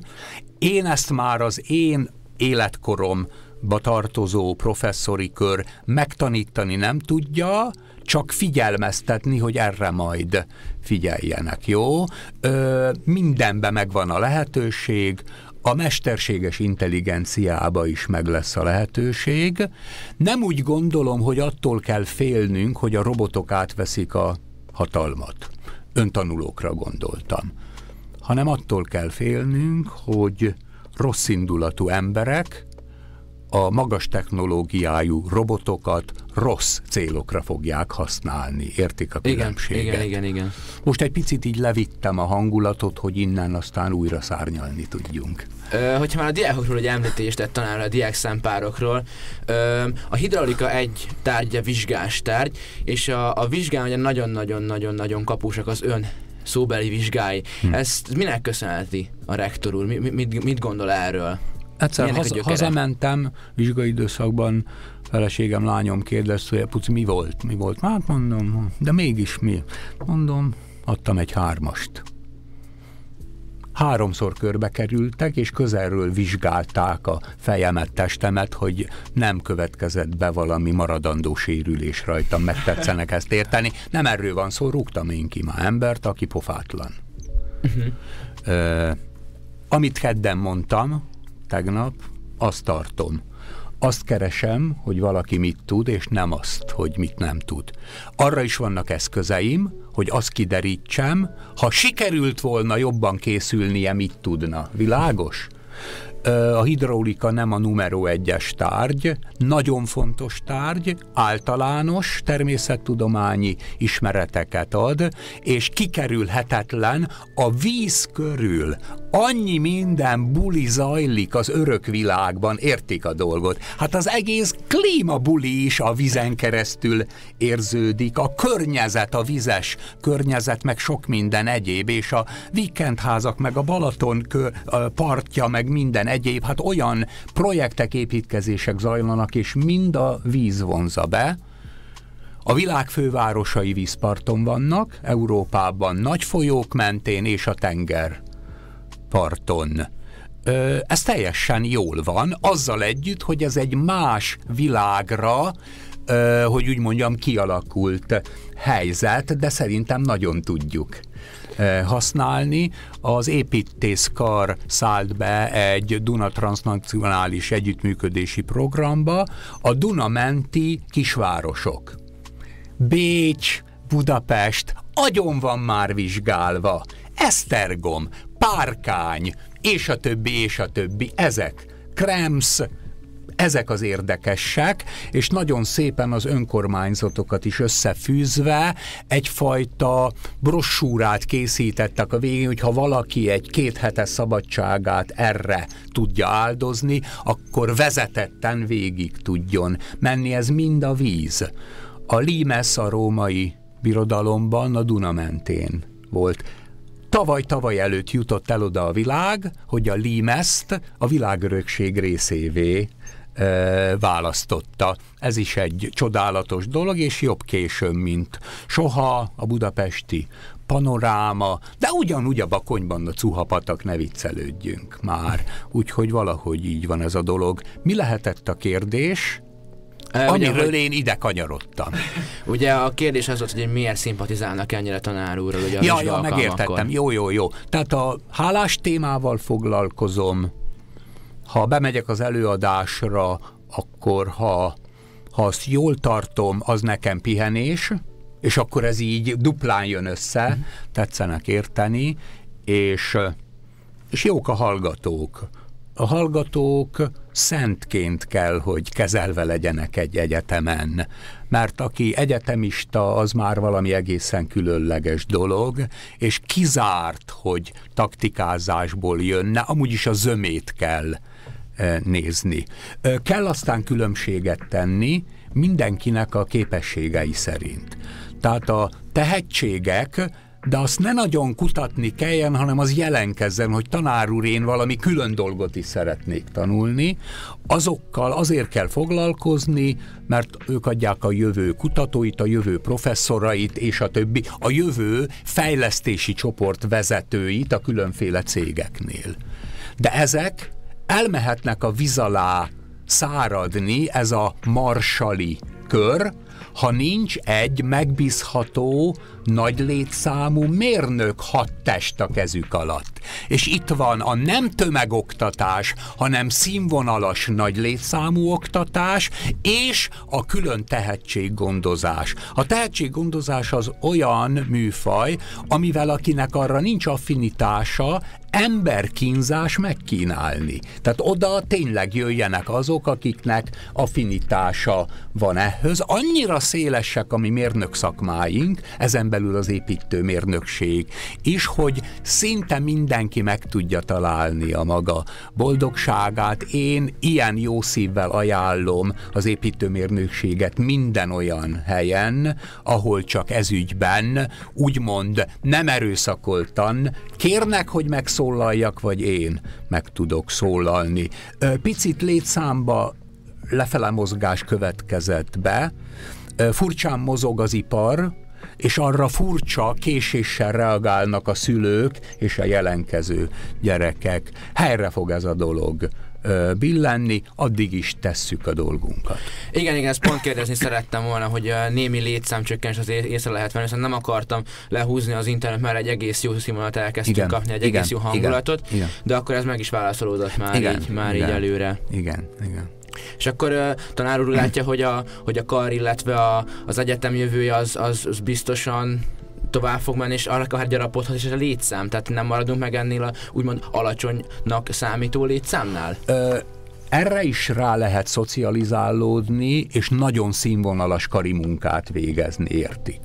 Én ezt már az én életkoromba tartozó professzori kör megtanítani nem tudja, csak figyelmeztetni, hogy erre majd figyeljenek, jó? Ö, mindenben megvan a lehetőség, a mesterséges intelligenciába is meg lesz a lehetőség. Nem úgy gondolom, hogy attól kell félnünk, hogy a robotok átveszik a hatalmat. Öntanulókra gondoltam. Hanem attól kell félnünk, hogy rosszindulatú emberek a magas technológiájú robotokat rossz célokra fogják használni. Értik a különbséget? Igen, igen, igen, igen. Most egy picit így levittem a hangulatot, hogy innen aztán újra szárnyalni tudjunk. Ö, hogyha már a diákokról egy említést tett tanár a diák szempárokról, ö, a hidraulika egy tárgya vizsgás tárgy, és a, a vizsgán ugye nagyon-nagyon-nagyon-nagyon kapusak az ön szóbeli vizsgái. Hm. Ezt minek köszönheti a rektor úr? Mi, mit, mit gondol erről? Egyszer haza, hazamentem vizsgai időszakban, feleségem, lányom kérdezte, hogy puci, mi volt? Mi volt? Hát mondom, de mégis mi? Mondom, adtam egy hármast. Háromszor körbe kerültek, és közelről vizsgálták a fejemet, testemet, hogy nem következett be valami maradandó sérülés rajtam, megtetszenek ezt érteni. Nem erről van szó, rúgtam én ki már embert, aki pofátlan. Uh-huh. Ö, amit kedden mondtam, tegnap, azt tartom. Azt keresem, hogy valaki mit tud, és nem azt, hogy mit nem tud. Arra is vannak eszközeim, hogy azt kiderítsem, ha sikerült volna jobban készülnie, mit tudna. Világos? A hidraulika nem a numero egyes tárgy, nagyon fontos tárgy, általános természettudományi ismereteket ad, és kikerülhetetlen a víz körül. Annyi minden buli zajlik az örök világban, értik a dolgot. Hát az egész klímabuli is a vizen keresztül érződik, a környezet, a vizes környezet, meg sok minden egyéb, és a vikendházak, meg a Balaton partja, meg minden egyéb, hát olyan projektek, építkezések zajlanak, és mind a víz vonza be. A világ fővárosai vízparton vannak, Európában nagy folyók mentén és a tenger parton. Ez teljesen jól van, azzal együtt, hogy ez egy más világra, hogy úgy mondjam, kialakult helyzet, de szerintem nagyon tudjuk használni. Az építészkar szállt be egy Duna transnacionális együttműködési programba, a Duna menti kisvárosok. Bécs, Budapest, agyon van már vizsgálva. Esztergom, Párkány, és a többi, és a többi, ezek. Krems, ezek az érdekesek, és nagyon szépen az önkormányzatokat is összefűzve egyfajta brossúrát készítettek a végén, hogyha valaki egy két hetes szabadságát erre tudja áldozni, akkor vezetetten végig tudjon menni, ez mind a víz. A Limes a római birodalomban a Duna mentén volt. Tavaly-tavaly előtt jutott el oda a világ, hogy a Limeszt a világörökség részévé választotta. Ez is egy csodálatos dolog, és jobb későn, mint soha a budapesti panoráma, de ugyanúgy a bakonyban a cuhapatak ne viccelődjünk már. Úgyhogy valahogy így van ez a dolog. Mi lehetett a kérdés? Amiről ugye, hogy... én ide kanyarodtam. Ugye a kérdés az volt, hogy miért szimpatizálnak ennyire tanár úrral, ugye Ja, ja, megértettem. Jó, jó, jó. Tehát a hálás témával foglalkozom, ha bemegyek az előadásra, akkor ha, ha azt jól tartom, az nekem pihenés, és akkor ez így duplán jön össze, mm. tetszenek érteni, és, és jók a hallgatók. A hallgatók szentként kell, hogy kezelve legyenek egy egyetemen, mert aki egyetemista, az már valami egészen különleges dolog, és kizárt, hogy taktikázásból jönne, amúgy is a zömét kell e, nézni. Kell aztán különbséget tenni mindenkinek a képességei szerint. Tehát a tehetségek de azt ne nagyon kutatni kelljen, hanem az jelenkezzen, hogy tanár úr, én valami külön dolgot is szeretnék tanulni. Azokkal azért kell foglalkozni, mert ők adják a jövő kutatóit, a jövő professzorait és a többi, a jövő fejlesztési csoport vezetőit a különféle cégeknél. De ezek elmehetnek a víz alá száradni, ez a marsali kör, ha nincs egy megbízható, nagy létszámú mérnök hat test a kezük alatt. És itt van a nem tömegoktatás, hanem színvonalas nagy létszámú oktatás, és a külön tehetséggondozás. A tehetséggondozás az olyan műfaj, amivel akinek arra nincs affinitása, emberkínzás megkínálni. Tehát oda tényleg jöjjenek azok, akiknek affinitása van ehhez. Annyira szélesek a mi mérnök szakmáink, ezen belül az építőmérnökség is, hogy szinte mindenki meg tudja találni a maga boldogságát. Én ilyen jó szívvel ajánlom az építőmérnökséget minden olyan helyen, ahol csak ezügyben úgymond nem erőszakoltan kérnek, hogy megszólaljak, vagy én meg tudok szólalni. Picit létszámba lefele mozgás következett be, furcsán mozog az ipar, és arra furcsa késéssel reagálnak a szülők és a jelenkező gyerekek. Helyre fog ez a dolog billenni, addig is tesszük a dolgunkat. Igen, igen, ezt pont kérdezni szerettem volna, hogy némi létszámcsökkenés az észre lehet venni, hiszen nem akartam lehúzni az internet, mert egy egész jó színvonalat elkezdtünk igen, kapni, egy igen, egész jó hangulatot, igen, igen. de akkor ez meg is válaszolódott már, igen, így, már igen, így előre. Igen, igen. És akkor uh, tanár úr látja, hogy a, hogy a kar, illetve a, az egyetem jövője az, az, az biztosan tovább fog menni, és arra akár gyarapodhat, és ez a létszám, tehát nem maradunk meg ennél a úgymond alacsonynak számító létszámnál? Ö, erre is rá lehet szocializálódni, és nagyon színvonalas kari munkát végezni, értik.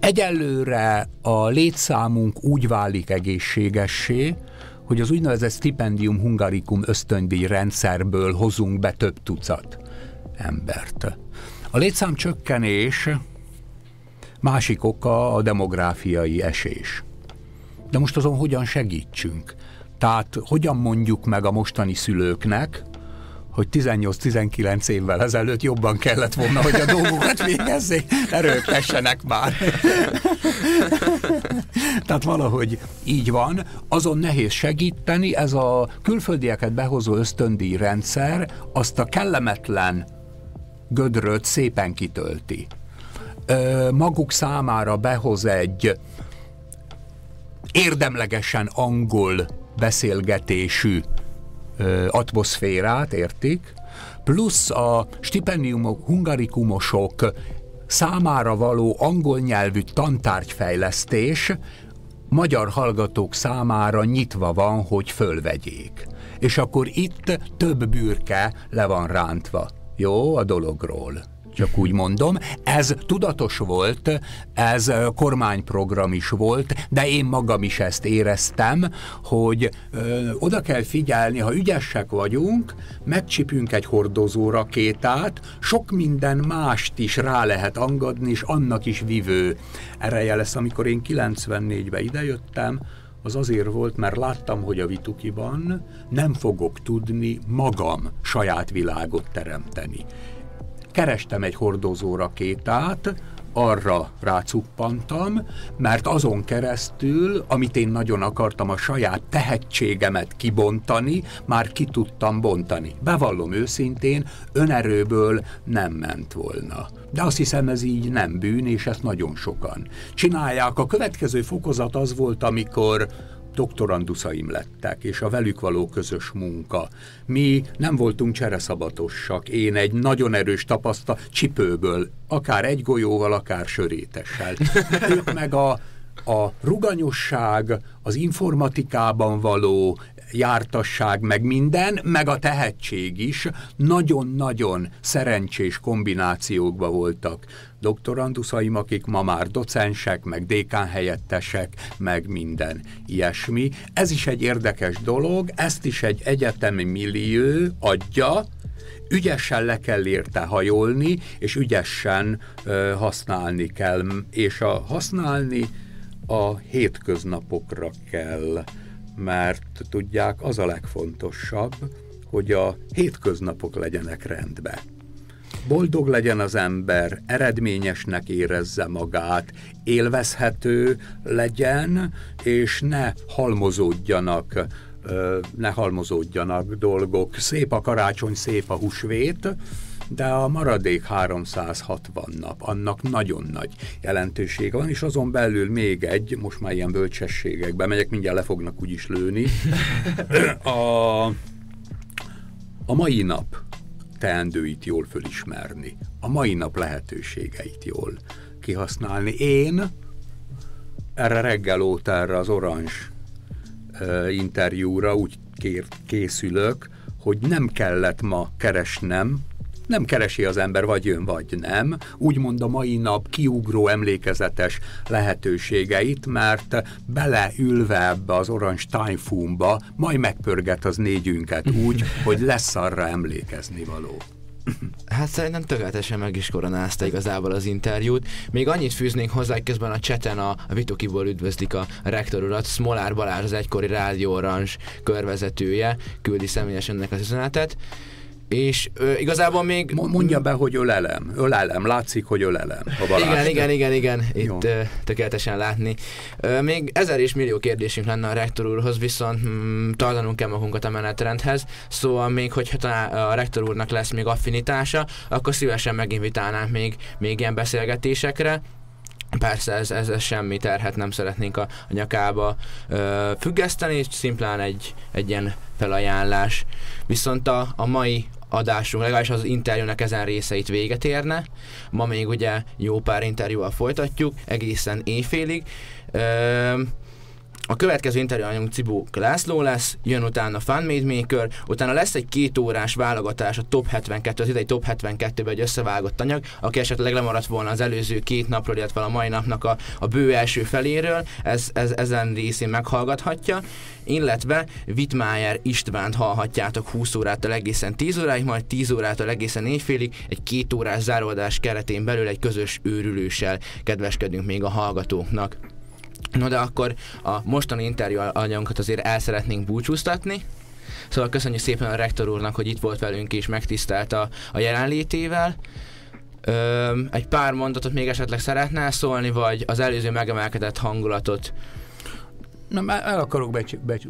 Egyelőre a létszámunk úgy válik egészségessé, hogy az úgynevezett stipendium hungaricum ösztöndíj rendszerből hozunk be több tucat embert. A létszám csökkenés másik oka a demográfiai esés. De most azon hogyan segítsünk? Tehát hogyan mondjuk meg a mostani szülőknek, hogy 18-19 évvel ezelőtt jobban kellett volna, hogy a dolgokat végezzék, erőltessenek már. Tehát valahogy így van, azon nehéz segíteni, ez a külföldieket behozó ösztöndíj rendszer azt a kellemetlen gödröt szépen kitölti. Ö, maguk számára behoz egy érdemlegesen angol beszélgetésű atmoszférát, értik? Plusz a stipendiumok, hungarikumosok számára való angol nyelvű tantárgyfejlesztés magyar hallgatók számára nyitva van, hogy fölvegyék. És akkor itt több bürke le van rántva. Jó a dologról csak úgy mondom. Ez tudatos volt, ez kormányprogram is volt, de én magam is ezt éreztem, hogy ö, oda kell figyelni, ha ügyesek vagyunk, megcsipünk egy hordozó rakétát, sok minden mást is rá lehet angadni, és annak is vivő ereje lesz. Amikor én 94-ben idejöttem, az azért volt, mert láttam, hogy a Vitukiban nem fogok tudni magam saját világot teremteni. Kerestem egy hordozó rakétát, arra rácuppantam, mert azon keresztül, amit én nagyon akartam, a saját tehetségemet kibontani, már ki tudtam bontani. Bevallom őszintén, önerőből nem ment volna. De azt hiszem, ez így nem bűn, és ezt nagyon sokan csinálják. A következő fokozat az volt, amikor doktoranduszaim lettek, és a velük való közös munka. Mi nem voltunk csereszabatosak. Én egy nagyon erős tapasztal csipőből, akár egy golyóval, akár sörétessel. Ők meg a, a ruganyosság, az informatikában való jártasság, meg minden, meg a tehetség is nagyon-nagyon szerencsés kombinációkba voltak doktoranduszaim, akik ma már docensek, meg dékán helyettesek, meg minden ilyesmi. Ez is egy érdekes dolog, ezt is egy egyetemi millió adja, ügyesen le kell érte hajolni, és ügyesen ö, használni kell, és a használni a hétköznapokra kell mert tudják, az a legfontosabb, hogy a hétköznapok legyenek rendben. Boldog legyen az ember, eredményesnek érezze magát, élvezhető legyen, és ne halmozódjanak, ne halmozódjanak dolgok. Szép a karácsony, szép a húsvét, de a maradék 360 nap, annak nagyon nagy jelentősége van, és azon belül még egy, most már ilyen bölcsességekbe megyek, mindjárt le fognak úgyis lőni. A, a mai nap teendőit jól fölismerni, a mai nap lehetőségeit jól kihasználni. Én erre reggel óta erre az orange uh, interjúra úgy kér, készülök, hogy nem kellett ma keresnem nem keresi az ember, vagy jön, vagy nem. Úgymond a mai nap kiugró emlékezetes lehetőségeit, mert beleülve ebbe az orange tájfúmba, majd megpörget az négyünket úgy, hogy lesz arra emlékezni való. Hát szerintem tökéletesen meg is koronázta igazából az interjút. Még annyit fűznénk hozzá, hogy közben a cseten a, a Vitokiból üdvözlik a rektor urat. Smolár Balázs, az egykori Rádió Orange körvezetője, küldi személyesen ennek az üzenetet. És ö, igazából még... Mondja be, hogy ölelem. Ölelem. Látszik, hogy ölelem. Igen, igen, igen, igen. Itt ö, tökéletesen látni. Ö, még ezer és millió kérdésünk lenne a rektor úrhoz, viszont mm, tartanunk kell magunkat a menetrendhez. Szóval még, hogyha a rektor úrnak lesz még affinitása, akkor szívesen meginvitálnánk még, még ilyen beszélgetésekre. Persze ez, ez, ez semmi terhet nem szeretnénk a, a nyakába ö, függeszteni, szimplán egy, egy ilyen felajánlás. Viszont a, a mai adásunk, legalábbis az interjúnak ezen részeit véget érne. Ma még ugye jó pár interjúval folytatjuk, egészen éjfélig. Ö, a következő interjúanyunk Cibó László lesz, jön utána Fun Made Maker, utána lesz egy két órás válogatás a Top 72, az idei Top 72-ben egy összevágott anyag, aki esetleg lemaradt volna az előző két napról, illetve a mai napnak a, a bő első feléről, ez, ez, ezen részén meghallgathatja, illetve Wittmeier Istvánt hallhatjátok 20 órától egészen 10 óráig, majd 10 órától egészen éjfélig, egy két órás záródás keretén belül egy közös őrülőssel kedveskedünk még a hallgatóknak. No de akkor a mostani interjú anyagunkat azért el szeretnénk búcsúztatni. Szóval köszönjük szépen a rektor úrnak, hogy itt volt velünk és megtisztelt a, jelenlétével. Ö, egy pár mondatot még esetleg szeretnál szólni, vagy az előző megemelkedett hangulatot nem, el akarok becs, becs,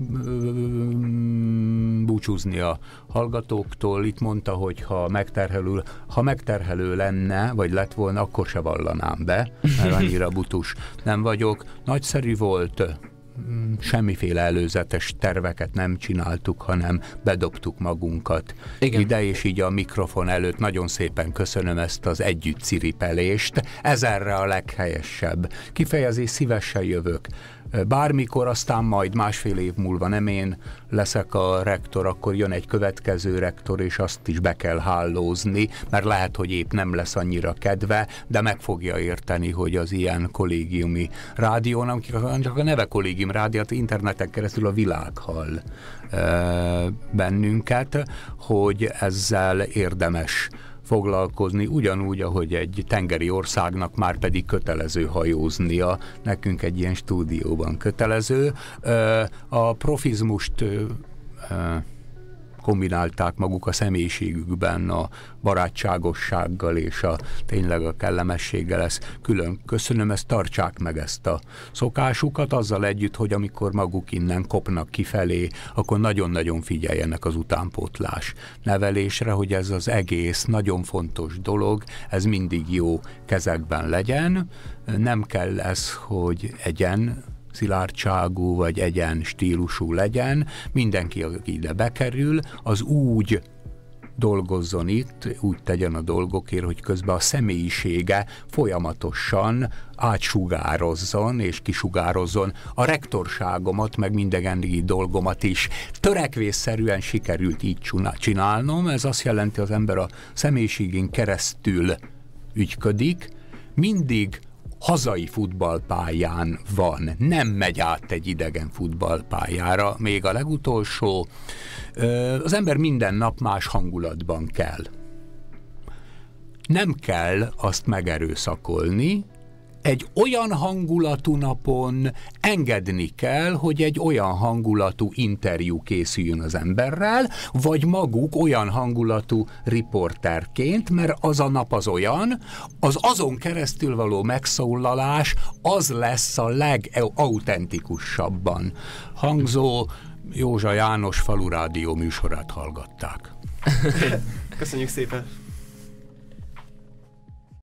búcsúzni a hallgatóktól. Itt mondta, hogy ha megterhelő, ha megterhelő lenne, vagy lett volna, akkor se vallanám be, mert annyira butus nem vagyok. Nagyszerű volt, Mm, semmiféle előzetes terveket nem csináltuk, hanem bedobtuk magunkat Igen. ide, és így a mikrofon előtt nagyon szépen köszönöm ezt az együtt ciripelést. Ez erre a leghelyesebb. Kifejezés szívesen jövök bármikor, aztán majd másfél év múlva nem én leszek a rektor, akkor jön egy következő rektor, és azt is be kell hálózni, mert lehet, hogy épp nem lesz annyira kedve, de meg fogja érteni, hogy az ilyen kollégiumi rádiónak, csak a neve kollégium rádiót interneten keresztül a világ hall bennünket, hogy ezzel érdemes foglalkozni, ugyanúgy, ahogy egy tengeri országnak már pedig kötelező hajóznia, nekünk egy ilyen stúdióban kötelező. A profizmust kombinálták maguk a személyiségükben a barátságossággal és a tényleg a kellemességgel. Ezt külön köszönöm, ezt tartsák meg ezt a szokásukat, azzal együtt, hogy amikor maguk innen kopnak kifelé, akkor nagyon-nagyon figyeljenek az utánpótlás nevelésre, hogy ez az egész nagyon fontos dolog, ez mindig jó kezekben legyen. Nem kell ez, hogy egyen szilárdságú vagy egyen stílusú legyen, mindenki, aki ide bekerül, az úgy dolgozzon itt, úgy tegyen a dolgokért, hogy közben a személyisége folyamatosan átsugározzon és kisugározzon a rektorságomat, meg mindenki dolgomat is. Törekvésszerűen sikerült így csinálnom, ez azt jelenti, az ember a személyiségén keresztül ügyködik, mindig hazai futballpályán van, nem megy át egy idegen futballpályára, még a legutolsó, az ember minden nap más hangulatban kell. Nem kell azt megerőszakolni, egy olyan hangulatú napon engedni kell, hogy egy olyan hangulatú interjú készüljön az emberrel, vagy maguk olyan hangulatú riporterként, mert az a nap az olyan, az azon keresztül való megszólalás az lesz a legauthentikusabban hangzó Józsa János falurádió műsorát hallgatták. Köszönjük szépen!